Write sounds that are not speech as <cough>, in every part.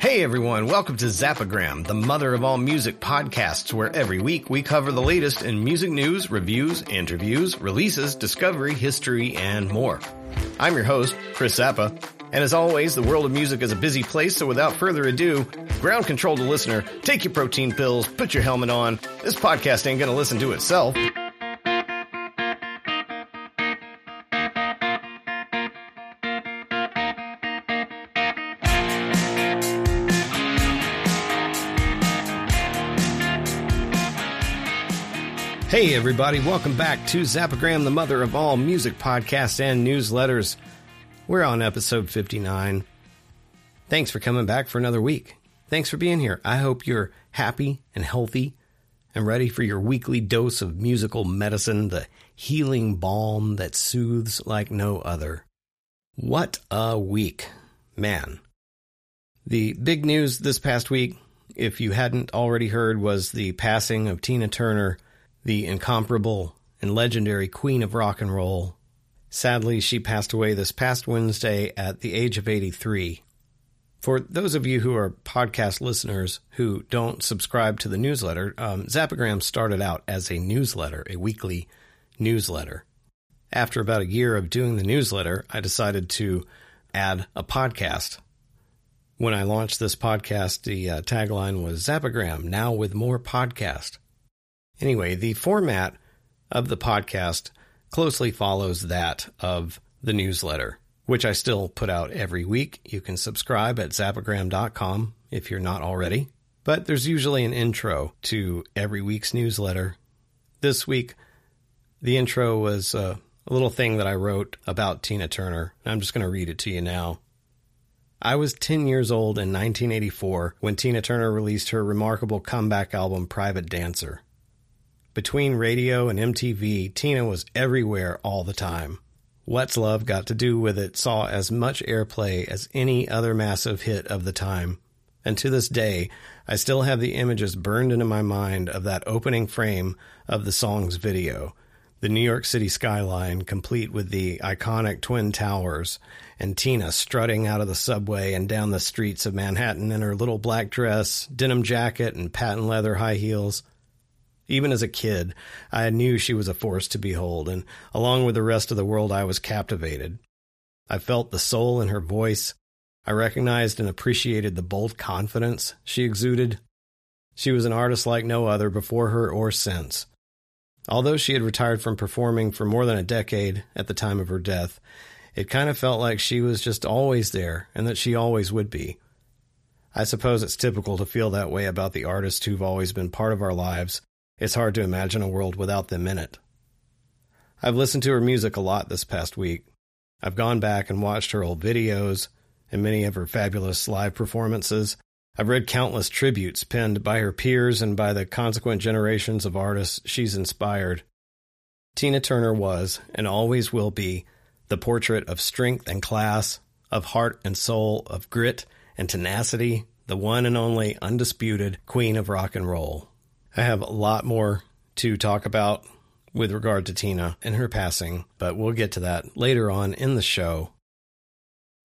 Hey everyone, welcome to Zappagram, the mother of all music podcasts, where every week we cover the latest in music news, reviews, interviews, releases, discovery, history, and more. I'm your host, Chris Zappa, and as always, the world of music is a busy place, so without further ado, ground control to listener, take your protein pills, put your helmet on. This podcast ain't gonna listen to itself. Hey everybody, welcome back to Zappagram, the mother of all music podcasts and newsletters. We're on episode 59. Thanks for coming back for another week. Thanks for being here. I hope you're happy and healthy and ready for your weekly dose of musical medicine, the healing balm that soothes like no other. What a week, man. The big news this past week, if you hadn't already heard, was the passing of Tina Turner the incomparable and legendary queen of rock and roll. Sadly, she passed away this past Wednesday at the age of 83. For those of you who are podcast listeners who don't subscribe to the newsletter, um, Zappagram started out as a newsletter, a weekly newsletter. After about a year of doing the newsletter, I decided to add a podcast. When I launched this podcast, the uh, tagline was Zappagram, now with more podcast. Anyway, the format of the podcast closely follows that of the newsletter, which I still put out every week. You can subscribe at zappagram.com if you're not already. But there's usually an intro to every week's newsletter. This week, the intro was uh, a little thing that I wrote about Tina Turner. I'm just going to read it to you now. I was 10 years old in 1984 when Tina Turner released her remarkable comeback album, Private Dancer. Between radio and MTV, Tina was everywhere all the time. What's Love Got to Do with It saw as much airplay as any other massive hit of the time. And to this day, I still have the images burned into my mind of that opening frame of the song's video. The New York City skyline, complete with the iconic Twin Towers, and Tina strutting out of the subway and down the streets of Manhattan in her little black dress, denim jacket, and patent leather high heels. Even as a kid, I knew she was a force to behold, and along with the rest of the world, I was captivated. I felt the soul in her voice. I recognized and appreciated the bold confidence she exuded. She was an artist like no other before her or since. Although she had retired from performing for more than a decade at the time of her death, it kind of felt like she was just always there and that she always would be. I suppose it's typical to feel that way about the artists who've always been part of our lives it's hard to imagine a world without them in it. I've listened to her music a lot this past week. I've gone back and watched her old videos and many of her fabulous live performances. I've read countless tributes penned by her peers and by the consequent generations of artists she's inspired. Tina Turner was, and always will be, the portrait of strength and class, of heart and soul, of grit and tenacity, the one and only undisputed queen of rock and roll. I have a lot more to talk about with regard to Tina and her passing, but we'll get to that later on in the show.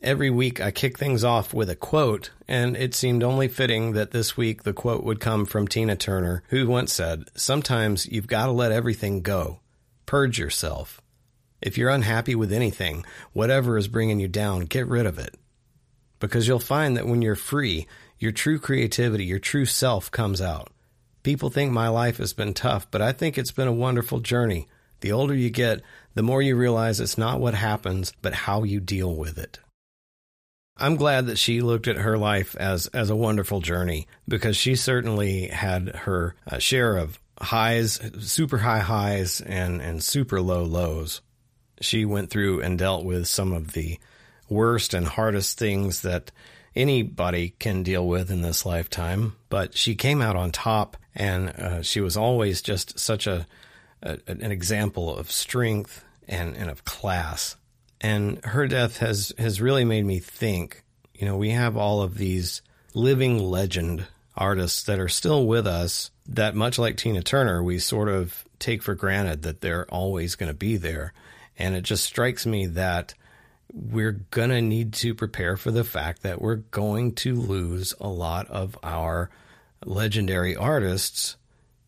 Every week I kick things off with a quote, and it seemed only fitting that this week the quote would come from Tina Turner, who once said, Sometimes you've got to let everything go. Purge yourself. If you're unhappy with anything, whatever is bringing you down, get rid of it. Because you'll find that when you're free, your true creativity, your true self comes out. People think my life has been tough, but I think it's been a wonderful journey. The older you get, the more you realize it's not what happens, but how you deal with it. I'm glad that she looked at her life as, as a wonderful journey because she certainly had her uh, share of highs, super high highs, and, and super low lows. She went through and dealt with some of the worst and hardest things that anybody can deal with in this lifetime, but she came out on top and uh, she was always just such a, a, an example of strength and, and of class. And her death has has really made me think. You know, we have all of these living legend artists that are still with us. That much like Tina Turner, we sort of take for granted that they're always going to be there. And it just strikes me that we're going to need to prepare for the fact that we're going to lose a lot of our legendary artists,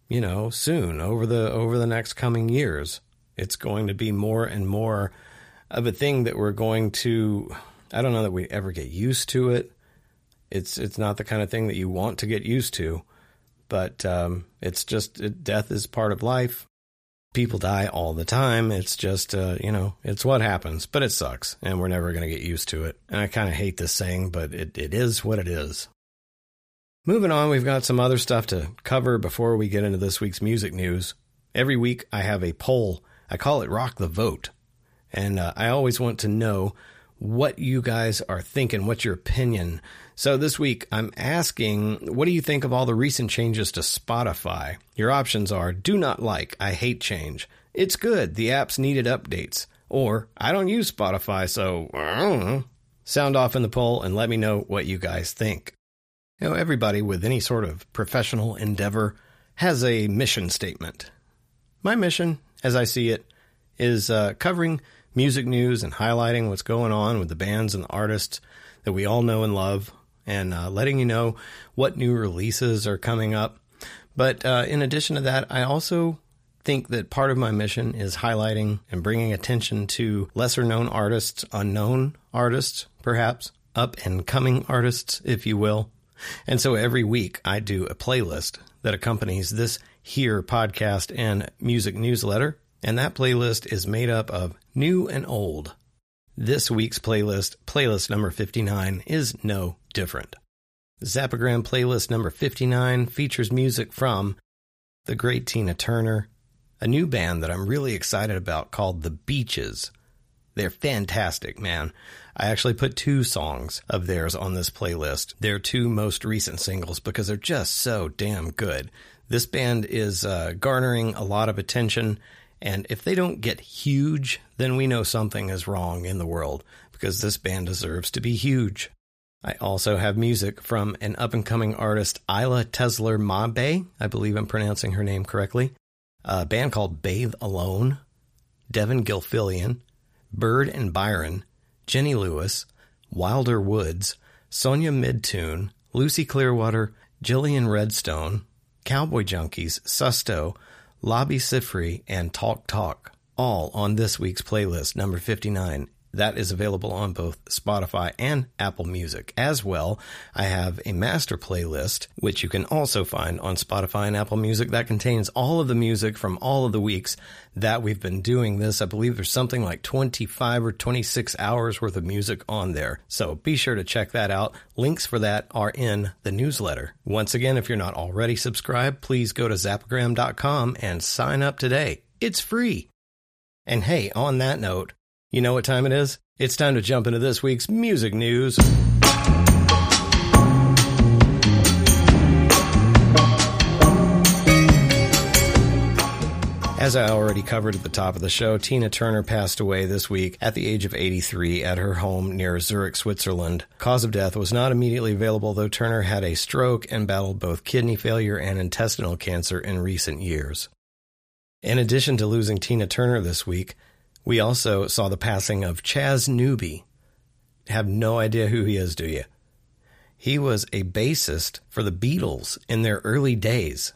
you know, soon over the over the next coming years. It's going to be more and more of a thing that we're going to I don't know that we ever get used to it. It's it's not the kind of thing that you want to get used to, but um, it's just it, death is part of life people die all the time. It's just, uh, you know, it's what happens, but it sucks and we're never going to get used to it. And I kind of hate this saying, but it, it is what it is. Moving on, we've got some other stuff to cover before we get into this week's music news. Every week I have a poll. I call it Rock the Vote. And uh, I always want to know what you guys are thinking. What's your opinion? So this week, I'm asking, what do you think of all the recent changes to Spotify? Your options are do not like, I hate change. It's good, the app's needed updates. Or I don't use Spotify, so I don't know. Sound off in the poll and let me know what you guys think. You know, everybody with any sort of professional endeavor has a mission statement. My mission, as I see it, is uh, covering music news and highlighting what's going on with the bands and the artists that we all know and love and uh, letting you know what new releases are coming up. But uh, in addition to that, I also think that part of my mission is highlighting and bringing attention to lesser known artists, unknown artists, perhaps, up and coming artists, if you will. And so every week I do a playlist that accompanies this here podcast and music newsletter. And that playlist is made up of new and old. This week's playlist, playlist number 59, is no different. Zappagram playlist number 59 features music from the great Tina Turner, a new band that I'm really excited about called The Beaches. They're fantastic, man. I actually put two songs of theirs on this playlist. Their two most recent singles because they're just so damn good. This band is uh, garnering a lot of attention, and if they don't get huge, then we know something is wrong in the world because this band deserves to be huge. I also have music from an up and coming artist, Ayla Tesler-Mabé. I believe I'm pronouncing her name correctly. A band called Bathe Alone, Devon Gilfillian, Bird and Byron, Jenny Lewis, Wilder Woods, Sonja Midtune, Lucy Clearwater, Gillian Redstone, Cowboy Junkies, Susto, Labi Siffre, and Talk Talk, all on this week's playlist, number 59. That is available on both Spotify and Apple Music. As well, I have a master playlist, which you can also find on Spotify and Apple Music that contains all of the music from all of the weeks that we've been doing this. I believe there's something like 25 or 26 hours worth of music on there. So be sure to check that out. Links for that are in the newsletter. Once again, if you're not already subscribed, please go to zappagram.com and sign up today. It's free. And hey, on that note, you know what time it is? It's time to jump into this week's music news. As I already covered at the top of the show, Tina Turner passed away this week at the age of 83 at her home near Zurich, Switzerland. Cause of death was not immediately available, though Turner had a stroke and battled both kidney failure and intestinal cancer in recent years. In addition to losing Tina Turner this week, we also saw the passing of Chas Newby. Have no idea who he is, do you? He was a bassist for the Beatles in their early days.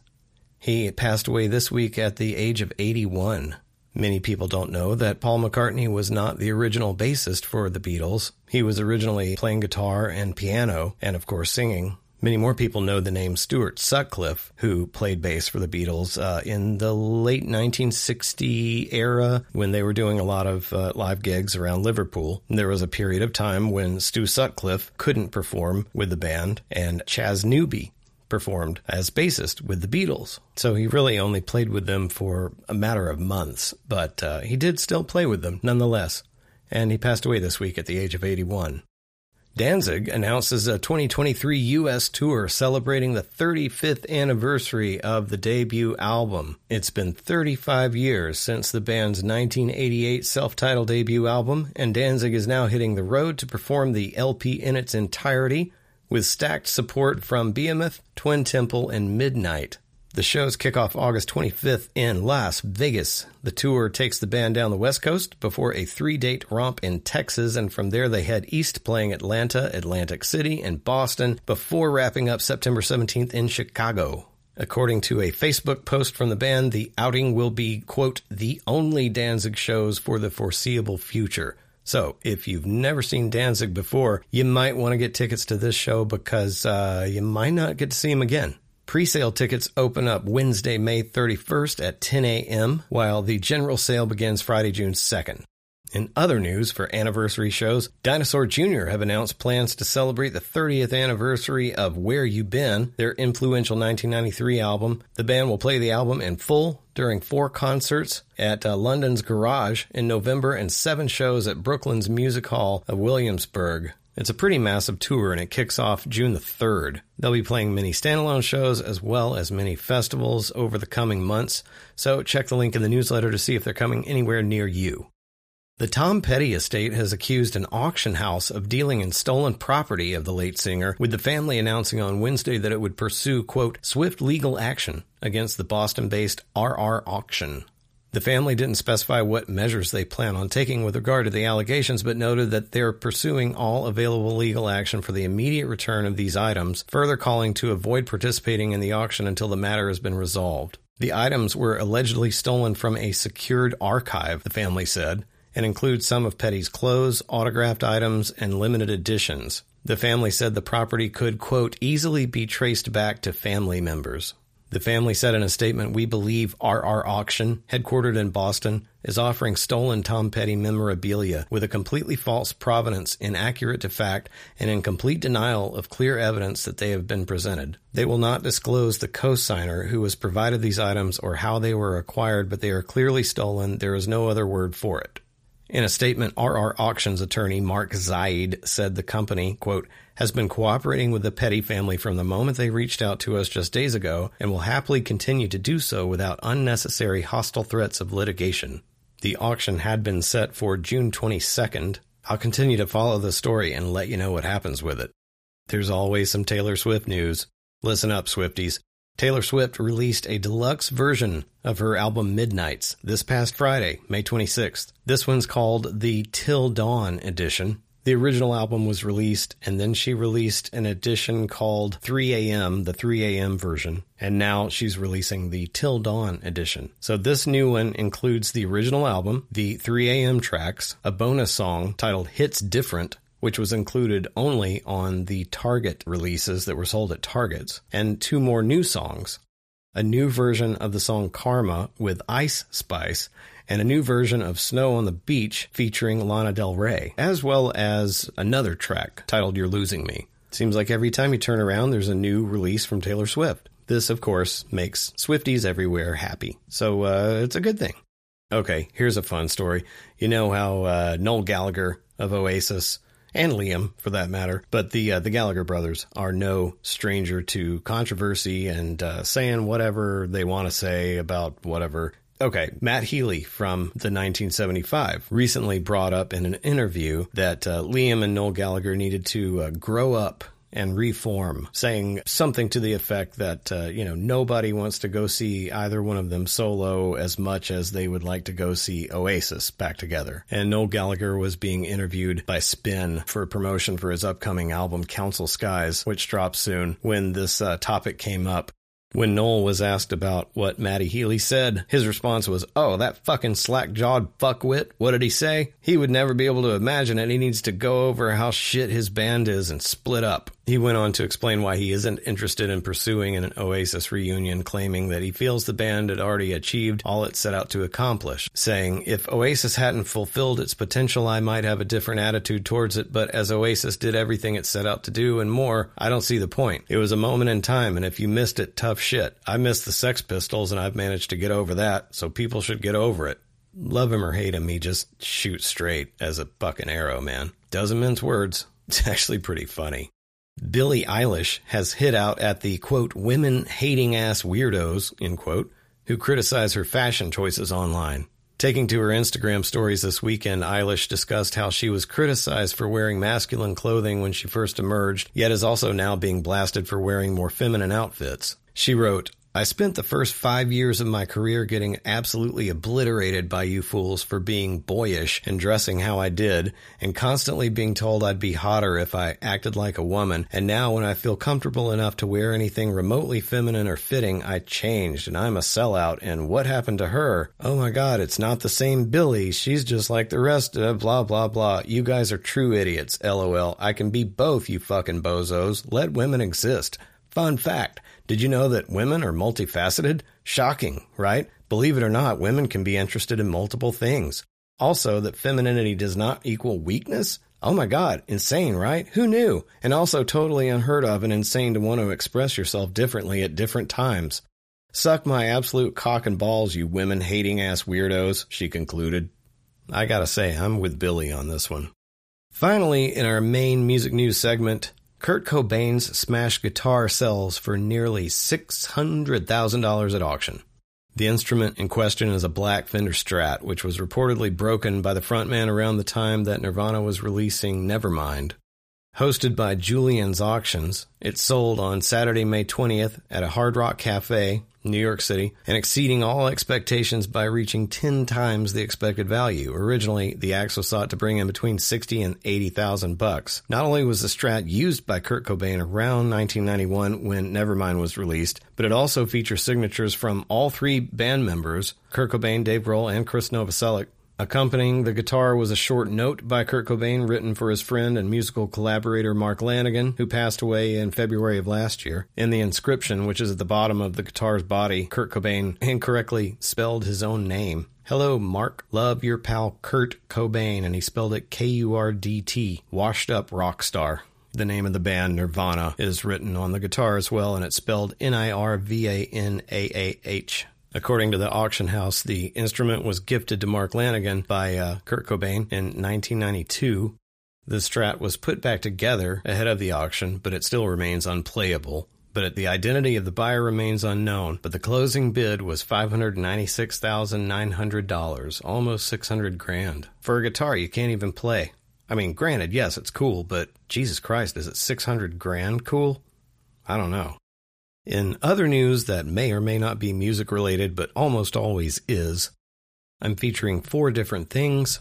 He passed away this week at the age of 81. Many people don't know that Paul McCartney was not the original bassist for the Beatles. He was originally playing guitar and piano, and of course singing. Many more people know the name Stuart Sutcliffe, who played bass for the Beatles uh, in the late 1960 era when they were doing a lot of uh, live gigs around Liverpool. There was a period of time when Stu Sutcliffe couldn't perform with the band, and Chas Newby performed as bassist with the Beatles. So he really only played with them for a matter of months, but uh, he did still play with them nonetheless. And he passed away this week at the age of 81. Danzig announces a 2023 U.S. tour celebrating the 35th anniversary of the debut album. It's been 35 years since the band's 1988 self titled debut album, and Danzig is now hitting the road to perform the LP in its entirety with stacked support from Behemoth, Twin Temple, and Midnight. The shows kick off August 25th in Las Vegas. The tour takes the band down the West Coast before a three date romp in Texas, and from there they head east, playing Atlanta, Atlantic City, and Boston before wrapping up September 17th in Chicago. According to a Facebook post from the band, the outing will be, quote, the only Danzig shows for the foreseeable future. So, if you've never seen Danzig before, you might want to get tickets to this show because uh, you might not get to see him again. Pre-sale tickets open up Wednesday, May 31st at 10 a.m., while the general sale begins Friday, June 2nd. In other news for anniversary shows, Dinosaur Jr. have announced plans to celebrate the 30th anniversary of Where You Been, their influential 1993 album. The band will play the album in full during four concerts at uh, London's Garage in November and seven shows at Brooklyn's Music Hall of Williamsburg. It's a pretty massive tour and it kicks off June the 3rd. They'll be playing many standalone shows as well as many festivals over the coming months, so check the link in the newsletter to see if they're coming anywhere near you. The Tom Petty estate has accused an auction house of dealing in stolen property of the late singer, with the family announcing on Wednesday that it would pursue, quote, swift legal action against the Boston based RR Auction. The family didn't specify what measures they plan on taking with regard to the allegations, but noted that they're pursuing all available legal action for the immediate return of these items, further calling to avoid participating in the auction until the matter has been resolved. The items were allegedly stolen from a secured archive, the family said, and include some of Petty's clothes, autographed items, and limited editions. The family said the property could, quote, easily be traced back to family members. The family said in a statement, We believe RR Auction, headquartered in Boston, is offering stolen Tom Petty memorabilia with a completely false provenance, inaccurate to fact, and in complete denial of clear evidence that they have been presented. They will not disclose the co-signer who has provided these items or how they were acquired, but they are clearly stolen. There is no other word for it. In a statement, RR Auctions attorney Mark Zaid said the company, quote, has been cooperating with the Petty family from the moment they reached out to us just days ago and will happily continue to do so without unnecessary hostile threats of litigation. The auction had been set for June 22nd. I'll continue to follow the story and let you know what happens with it. There's always some Taylor Swift news. Listen up, Swifties. Taylor Swift released a deluxe version of her album Midnights this past Friday, May 26th. This one's called the Till Dawn edition. The original album was released, and then she released an edition called 3 a.m., the 3 a.m. version, and now she's releasing the Till Dawn edition. So this new one includes the original album, the 3 a.m. tracks, a bonus song titled Hits Different, which was included only on the Target releases that were sold at Targets, and two more new songs. A new version of the song Karma with Ice Spice, and a new version of Snow on the Beach featuring Lana Del Rey, as well as another track titled You're Losing Me. Seems like every time you turn around, there's a new release from Taylor Swift. This, of course, makes Swifties everywhere happy. So uh, it's a good thing. Okay, here's a fun story. You know how uh, Noel Gallagher of Oasis and Liam for that matter. But the uh, the Gallagher brothers are no stranger to controversy and uh, saying whatever they want to say about whatever. Okay, Matt Healy from the 1975 recently brought up in an interview that uh, Liam and Noel Gallagher needed to uh, grow up and reform, saying something to the effect that, uh, you know, nobody wants to go see either one of them solo as much as they would like to go see Oasis back together. And Noel Gallagher was being interviewed by Spin for promotion for his upcoming album Council Skies, which drops soon. When this uh, topic came up, when Noel was asked about what Matty Healy said, his response was, Oh, that fucking slack jawed fuckwit. What did he say? He would never be able to imagine it. He needs to go over how shit his band is and split up. He went on to explain why he isn't interested in pursuing an Oasis reunion, claiming that he feels the band had already achieved all it set out to accomplish, saying, If Oasis hadn't fulfilled its potential, I might have a different attitude towards it, but as Oasis did everything it set out to do and more, I don't see the point. It was a moment in time, and if you missed it, tough shit. I missed the Sex Pistols, and I've managed to get over that, so people should get over it. Love him or hate him, he just shoots straight as a fucking arrow, man. Doesn't mince words. <laughs> It's actually pretty funny. Billie Eilish has hit out at the quote, women hating ass weirdos, end quote, who criticize her fashion choices online. Taking to her Instagram stories this weekend, Eilish discussed how she was criticized for wearing masculine clothing when she first emerged, yet is also now being blasted for wearing more feminine outfits. She wrote, I spent the first five years of my career getting absolutely obliterated by you fools for being boyish and dressing how I did, and constantly being told I'd be hotter if I acted like a woman. And now, when I feel comfortable enough to wear anything remotely feminine or fitting, I changed, and I'm a sellout. And what happened to her? Oh my god, it's not the same Billie. She's just like the rest of blah blah blah. You guys are true idiots. LOL. I can be both, you fucking bozos. Let women exist. Fun fact. Did you know that women are multifaceted? Shocking, right? Believe it or not, women can be interested in multiple things. Also, that femininity does not equal weakness? Oh my god, insane, right? Who knew? And also totally unheard of and insane to want to express yourself differently at different times. Suck my absolute cock and balls, you women hating ass weirdos, she concluded. I gotta say, I'm with Billie on this one. Finally, in our main music news segment, Kurt Cobain's smashed guitar sells for nearly $600,000 at auction. The instrument in question is a black Fender Strat, which was reportedly broken by the frontman around the time that Nirvana was releasing Nevermind. Hosted by Julien's Auctions, it sold on Saturday, May 20th at a Hard Rock Cafe, New York City, and exceeding all expectations by reaching 10 times the expected value. Originally, the Axo sought to bring in between 60 and 80,000 bucks. Not only was the Strat used by Kurt Cobain around 1991 when Nevermind was released, but it also features signatures from all three band members, Kurt Cobain, Dave Grohl, and Chris Novoselic, Accompanying the guitar was a short note by Kurt Cobain written for his friend and musical collaborator Mark Lanegan, who passed away in February of last year. In the inscription, which is at the bottom of the guitar's body, Kurt Cobain incorrectly spelled his own name. Hello, Mark. Love your pal Kurt Cobain, and he spelled it K U R D T, washed up rock star. The name of the band, Nirvana, is written on the guitar as well, and it's spelled N I R V A N A A H. According to the auction house, the instrument was gifted to Mark Lanegan by uh, Kurt Cobain in 1992. The Strat was put back together ahead of the auction, but it still remains unplayable. But the identity of the buyer remains unknown. But the closing bid was five hundred ninety-six thousand nine hundred dollars, almost six hundred grand for a guitar you can't even play. I mean, granted, yes, it's cool, but Jesus Christ, is it six hundred grand cool? I don't know. In other news that may or may not be music related, but almost always is, I'm featuring four different things.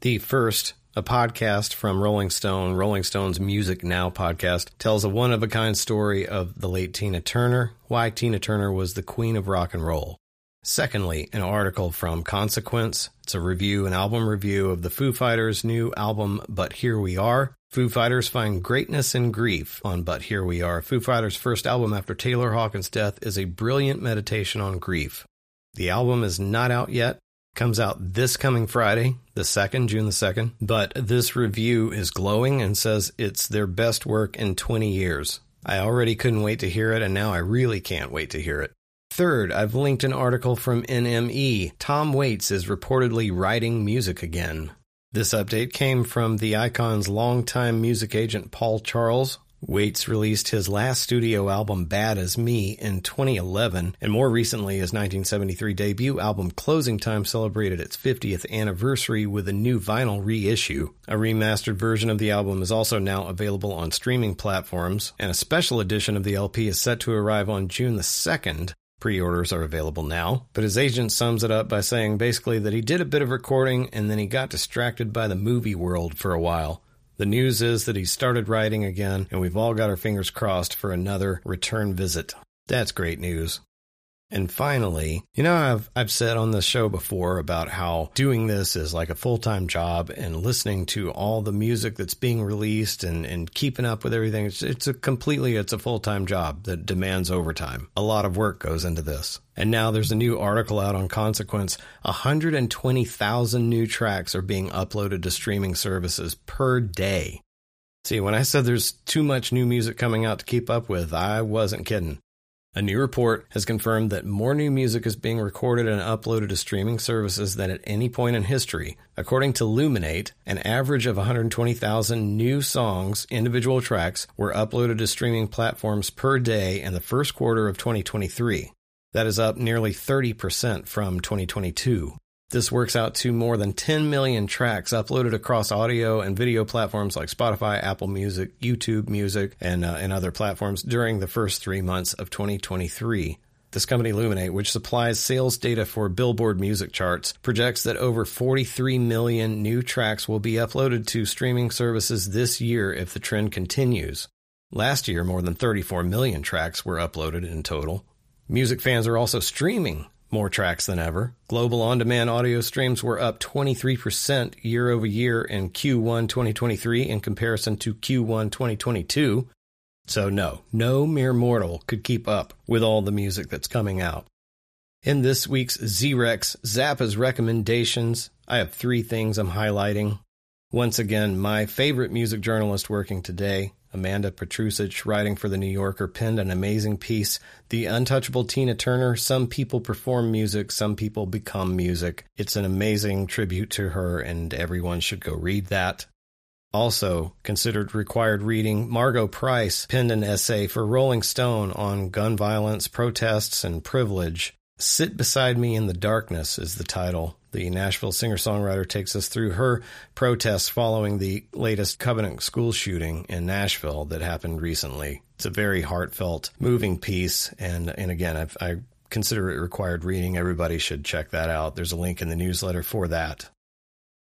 The first, a podcast from Rolling Stone, Rolling Stone's Music Now podcast, tells a one of a kind story of the late Tina Turner, why Tina Turner was the queen of rock and roll. Secondly, an article from Consequence. It's a review, an album review of the Foo Fighters' new album, But Here We Are. Foo Fighters find greatness in grief on But Here We Are. Foo Fighters' first album after Taylor Hawkins' death is a brilliant meditation on grief. The album is not out yet. Comes out this coming Friday, the 2nd, June the 2nd. But this review is glowing and says it's their best work in 20 years. I already couldn't wait to hear it, and now I really can't wait to hear it. Third, I've linked an article from NME. Tom Waits is reportedly writing music again. This update came from the Icon's longtime music agent Paul Charles. Waits released his last studio album Bad as Me in 2011, and more recently his 1973 debut album Closing Time celebrated its 50th anniversary with a new vinyl reissue. A remastered version of the album is also now available on streaming platforms, and a special edition of the LP is set to arrive on June the 2nd. Pre orders are available now, but his agent sums it up by saying basically that he did a bit of recording and then he got distracted by the movie world for a while. The news is that he started writing again, and we've all got our fingers crossed for another return visit. That's great news. And finally, you know, I've, I've said on this show before about how doing this is like a full time job and listening to all the music that's being released and, and keeping up with everything. It's, it's a completely, it's a full time job that demands overtime. A lot of work goes into this. And now there's a new article out on Consequence. 120,000 new tracks are being uploaded to streaming services per day. See, when I said there's too much new music coming out to keep up with, I wasn't kidding. A new report has confirmed that more new music is being recorded and uploaded to streaming services than at any point in history. According to Luminate, an average of 120,000 new songs, individual tracks, were uploaded to streaming platforms per day in the first quarter of 2023. That is up nearly 30% from 2022. This works out to more than 10 million tracks uploaded across audio and video platforms like Spotify, Apple Music, YouTube Music, and, uh, and other platforms during the first three months of 2023. This company, Luminate, which supplies sales data for Billboard music charts, projects that over 43 million new tracks will be uploaded to streaming services this year if the trend continues. Last year, more than 34 million tracks were uploaded in total. Music fans are also streaming more tracks than ever. Global on demand audio streams were up 23% year over year in Q1 2023 in comparison to Q1 2022. So, no, no mere mortal could keep up with all the music that's coming out. In this week's Z-Rex Zappa's recommendations, I have three things I'm highlighting. Once again, my favorite music journalist working today, Amanda Petrusich, writing for The New Yorker, penned an amazing piece. The untouchable Tina Turner, Some People Perform Music, Some People Become Music. It's an amazing tribute to her, and everyone should go read that. Also considered required reading, Margo Price penned an essay for Rolling Stone on gun violence, protests, and privilege. Sit Beside Me in the Darkness is the title. The Nashville singer songwriter takes us through her protests following the latest Covenant school shooting in Nashville that happened recently. It's a very heartfelt, moving piece, and and again, I've, I consider it required reading. Everybody should check that out. There's a link in the newsletter for that.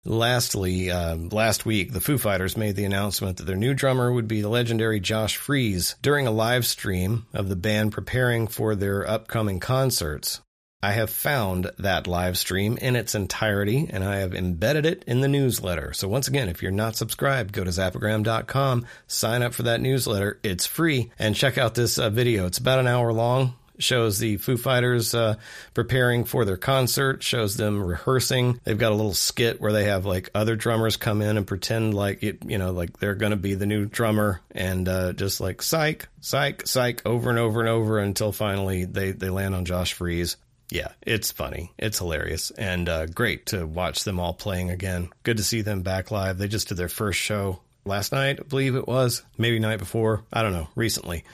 Lastly, uh, last week, the Foo Fighters made the announcement that their new drummer would be the legendary Josh Freese during a live stream of the band preparing for their upcoming concerts. I have found that live stream in its entirety and I have embedded it in the newsletter. So once again, if you're not subscribed, go to zappagram.com, sign up for that newsletter. It's free and check out this uh, video. It's about an hour long shows the Foo Fighters uh, preparing for their concert, shows them rehearsing. They've got a little skit where they have like other drummers come in and pretend like it, you know, like they're going to be the new drummer and uh, just like psych, psych, psych over and over and over until finally they, they land on Josh Freese. Yeah, it's funny. It's hilarious and uh, great to watch them all playing again. Good to see them back live. They just did their first show last night, I believe it was, maybe night before. I don't know, recently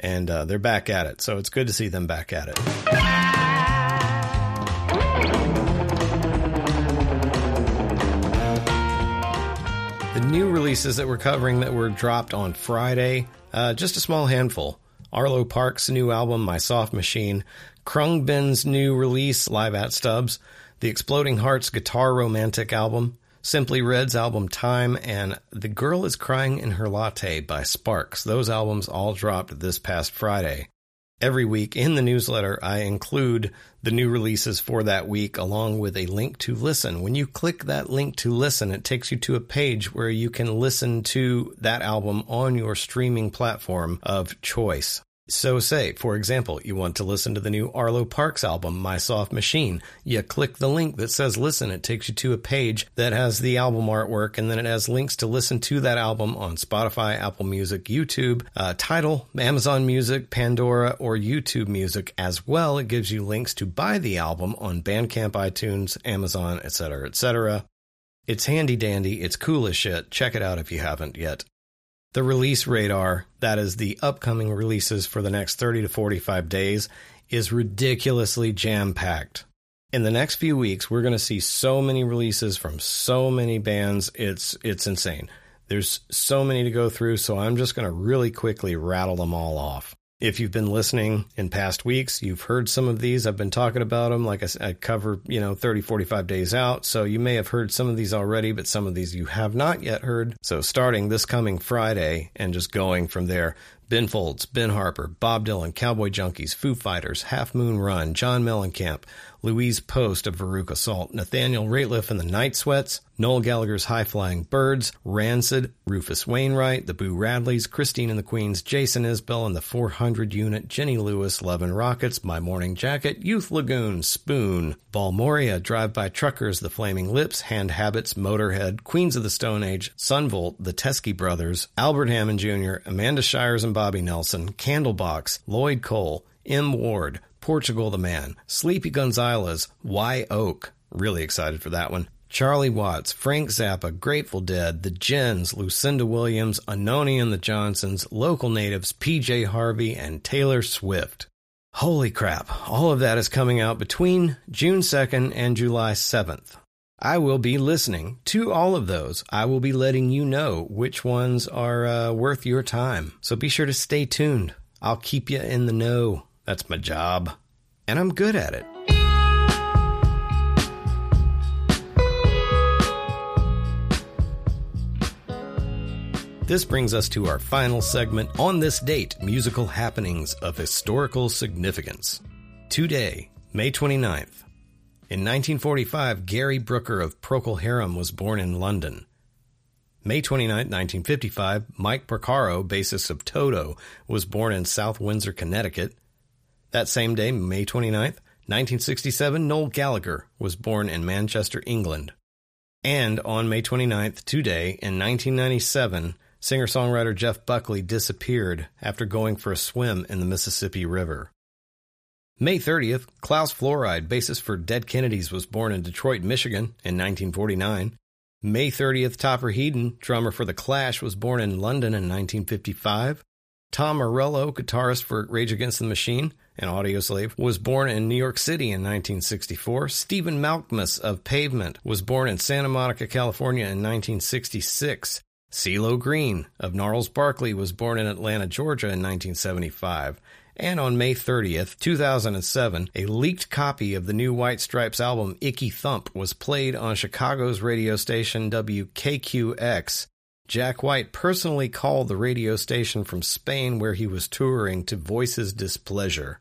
and uh, they're back at it. So it's good to see them back at it. The new releases that we're covering that were dropped on Friday, uh, just a small handful. Arlo Parks' new album, My Soft Machine, Khruangbin's new release, Live at Stubbs, the Exploding Hearts Guitar Romantic album, Simply Red's album Time and The Girl is Crying in Her Latte by Sparks. Those albums all dropped this past Friday. Every week in the newsletter, I include the new releases for that week along with a link to listen. When you click that link to listen, it takes you to a page where you can listen to that album on your streaming platform of choice. So say, for example, you want to listen to the new Arlo Parks album, My Soft Machine. You click the link that says listen. It takes you to a page that has the album artwork and then it has links to listen to that album on Spotify, Apple Music, YouTube, uh, Tidal, Amazon Music, Pandora, or YouTube Music as well. It gives you links to buy the album on Bandcamp, iTunes, Amazon, etc., etc. It's handy dandy. It's cool as shit. Check it out if you haven't yet. The release radar, that is the upcoming releases for the next 30 to 45 days, is ridiculously jam packed. In the next few weeks, we're going to see so many releases from so many bands. It's it's insane. There's so many to go through, so I'm just going to really quickly rattle them all off. If you've been listening in past weeks, you've heard some of these. I've been talking about them. Like I, I cover, you know, 30, 45 days out. So you may have heard some of these already, but some of these you have not yet heard. So starting this coming Friday and just going from there, Ben Folds, Ben Harper, Bob Dylan, Cowboy Junkies, Foo Fighters, Half Moon Run, John Mellencamp, Louise Post of Veruca Salt, Nathaniel Rateliff and the Night Sweats, Noel Gallagher's High Flying Birds, Rancid, Rufus Wainwright, the Boo Radleys, Christine and the Queens, Jason Isbell and the 400 Unit, Jenny Lewis, Love and Rockets, My Morning Jacket, Youth Lagoon, Spoon, Balmorhea, Drive By Truckers, The Flaming Lips, Hand Habits, Motorhead, Queens of the Stone Age, Son Volt, The Teskey Brothers, Albert Hammond Jr., Amanda Shires and Bobbie Nelson, Candlebox, Lloyd Cole, M. Ward, Portugal the Man, Sleepy Gonzales, Wye Oak, really excited for that one. Charlie Watts, Frank Zappa, Grateful Dead, The Gins, Lucinda Williams, Anohni and the Johnsons, Local Natives, PJ Harvey, and Taylor Swift. Holy crap, all of that is coming out between June 2nd and July 7th. I will be listening to all of those. I will be letting you know which ones are uh, worth your time. So be sure to stay tuned. I'll keep you in the know. That's my job. and I'm good at it. This brings us to our final segment on this date musical happenings of historical significance. Today, May 29th. In 1945, Gary Brooker of Procol Harum was born in London. May 29, 1955, Mike Porcaro, bassist of Toto, was born in South Windsor, Connecticut. That same day, May 29, 1967, Noel Gallagher was born in Manchester, England. And on May 29th, today, in 1997, Singer songwriter Jeff Buckley disappeared after going for a swim in the Mississippi River. May 30th, Klaus Flouride, bassist for Dead Kennedys, was born in Detroit, Michigan in 1949. May 30th, Topper Headon, drummer for The Clash, was born in London in 1955. Tom Morello, guitarist for Rage Against the Machine and Audioslave, was born in New York City in 1964. Stephen Malkmus of Pavement was born in Santa Monica, California in 1966. CeeLo Green of Gnarls Barkley was born in Atlanta, Georgia in 1975. And on May 30th, 2007, a leaked copy of the new White Stripes album Icky Thump was played on Chicago's radio station WKQX. Jack White personally called the radio station from Spain where he was touring to voice his displeasure.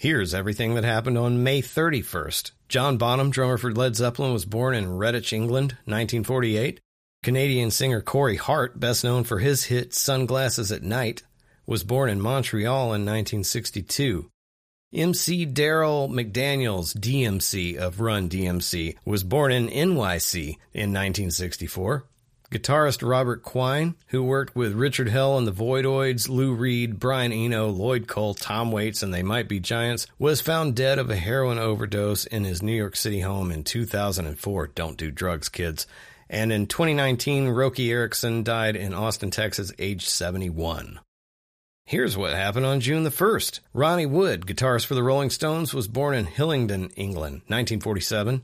Here's everything that happened on May 31st. John Bonham, drummer for Led Zeppelin, was born in Redditch, England, 1948. Canadian singer Corey Hart, best known for his hit Sunglasses at Night, was born in Montreal in 1962. MC Daryl McDaniels, DMC of Run DMC, was born in NYC in 1964. Guitarist Robert Quine, who worked with Richard Hell and the Voidoids, Lou Reed, Brian Eno, Lloyd Cole, Tom Waits, and They Might Be Giants, was found dead of a heroin overdose in his New York City home in 2004. Don't do drugs, kids. And in 2019, Roky Erickson died in Austin, Texas, age 71. Here's what happened on June the 1st. Ronnie Wood, guitarist for the Rolling Stones, was born in Hillingdon, England, 1947.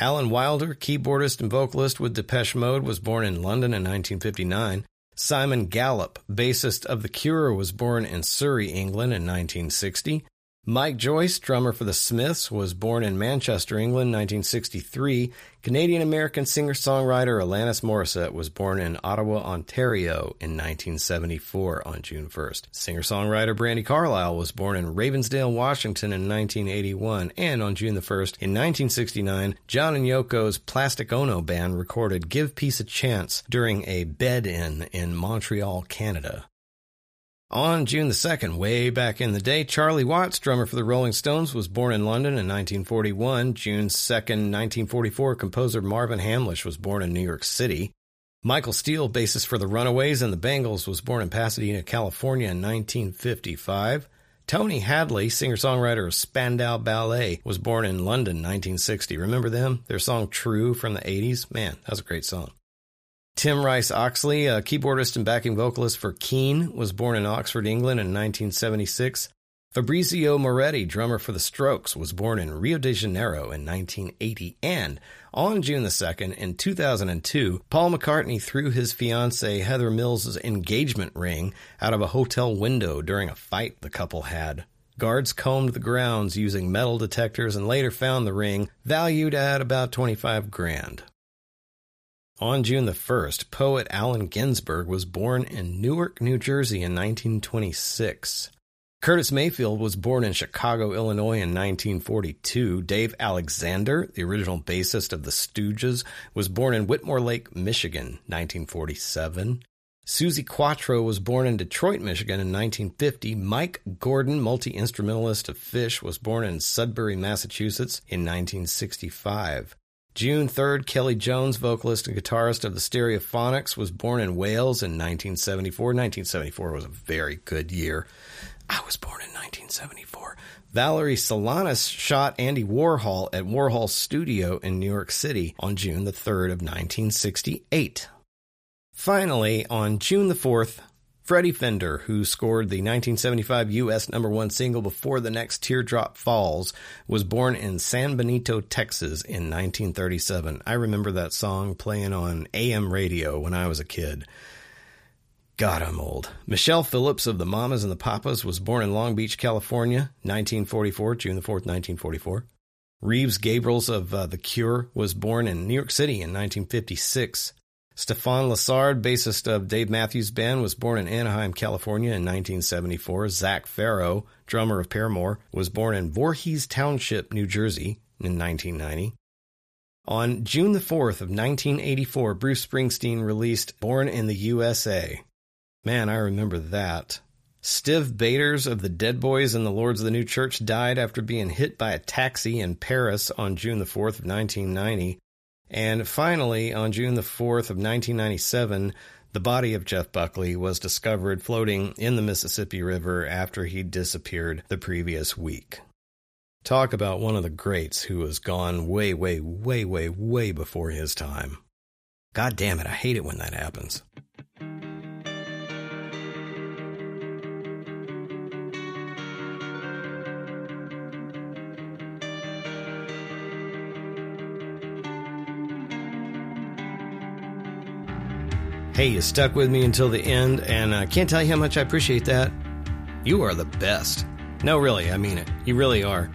Alan Wilder, keyboardist and vocalist with Depeche Mode, was born in London in 1959. Simon Gallup, bassist of The Cure, was born in Surrey, England in 1960. Mike Joyce, drummer for the Smiths, was born in Manchester, England, 1963. Canadian American singer songwriter Alanis Morissette was born in Ottawa, Ontario, in 1974 on June 1st. Singer songwriter Brandi Carlile was born in Ravensdale, Washington, in 1981. And on June the 1st, in 1969, John and Yoko's Plastic Ono band recorded Give Peace a Chance during a bed in in Montreal, Canada. On June the 2nd, way back in the day, Charlie Watts, drummer for the Rolling Stones, was born in London in 1941. June 2nd, 1944, composer Marvin Hamlisch was born in New York City. Michael Steele, bassist for the Runaways and the Bangles, was born in Pasadena, California in 1955. Tony Hadley, singer-songwriter of Spandau Ballet, was born in London 1960. Remember them? Their song True from the 80s? Man, that was a great song. Tim Rice Oxley, a keyboardist and backing vocalist for Keane, was born in Oxford, England in 1976. Fabrizio Moretti, drummer for The Strokes, was born in Rio de Janeiro in 1980. And on June the 2nd, in 2002, Paul McCartney threw his fiancee Heather Mills' engagement ring out of a hotel window during a fight the couple had. Guards combed the grounds using metal detectors and later found the ring, valued at about 25 grand. On June the 1st, poet Allen Ginsberg was born in Newark, New Jersey in 1926. Curtis Mayfield was born in Chicago, Illinois in 1942. Dave Alexander, the original bassist of the Stooges, was born in Whitmore Lake, Michigan, 1947. Suzi Quatro was born in Detroit, Michigan in 1950. Mike Gordon, multi instrumentalist of Phish, was born in Sudbury, Massachusetts in 1965. June 3rd, Kelly Jones, vocalist and guitarist of the Stereophonics, was born in Wales in 1974. 1974 was a very good year. I was born in 1974. Valerie Solanas shot Andy Warhol at Warhol's studio in New York City on June the 3rd of 1968. Finally, on June the 4th, Freddie Fender, who scored the 1975 U.S. number one single Before the Next Teardrop Falls, was born in San Benito, Texas in 1937. I remember that song playing on AM radio when I was a kid. God, I'm old. Michelle Phillips of the Mamas and the Papas was born in Long Beach, California, 1944, June the 4th, 1944. Reeves Gabrels of uh, The Cure was born in New York City in 1956. Stefan Lessard, bassist of Dave Matthews Band, was born in Anaheim, California in 1974. Zach Farro, drummer of Paramore, was born in Voorhees Township, New Jersey in 1990. On June the 4th of 1984, Bruce Springsteen released Born in the USA. Man, I remember that. Stiv Bators of the Dead Boys and the Lords of the New Church died after being hit by a taxi in Paris on June the 4th of 1990. And finally, on June the 4th of 1997, the body of Jeff Buckley was discovered floating in the Mississippi River after he disappeared the previous week. Talk about one of the greats who was gone way, way, way, way, way before his time. God damn it, I hate it when that happens. Hey, you stuck with me until the end, and I can't tell you how much I appreciate that. You are the best. No, really, I mean it. You really are.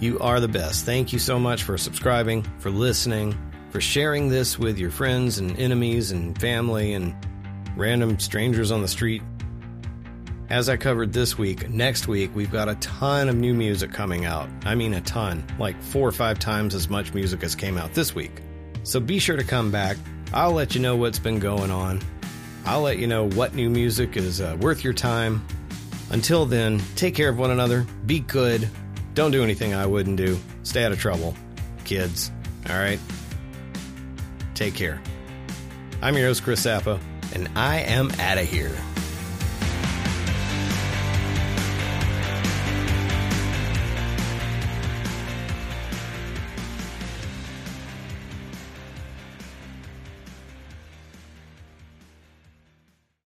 You are the best. Thank you so much for subscribing, for listening, for sharing this with your friends and enemies and family and random strangers on the street. As I covered this week, next week we've got a ton of new music coming out. I mean, a ton. Like four or five times as much music as came out this week. So be sure to come back I'll let you know what's been going on. I'll let you know what new music is uh, worth your time. Until then, take care of one another, be good, don't do anything I wouldn't do, stay out of trouble, kids. All right? Take care. I'm your host, Chris Zappa, and I am out of here.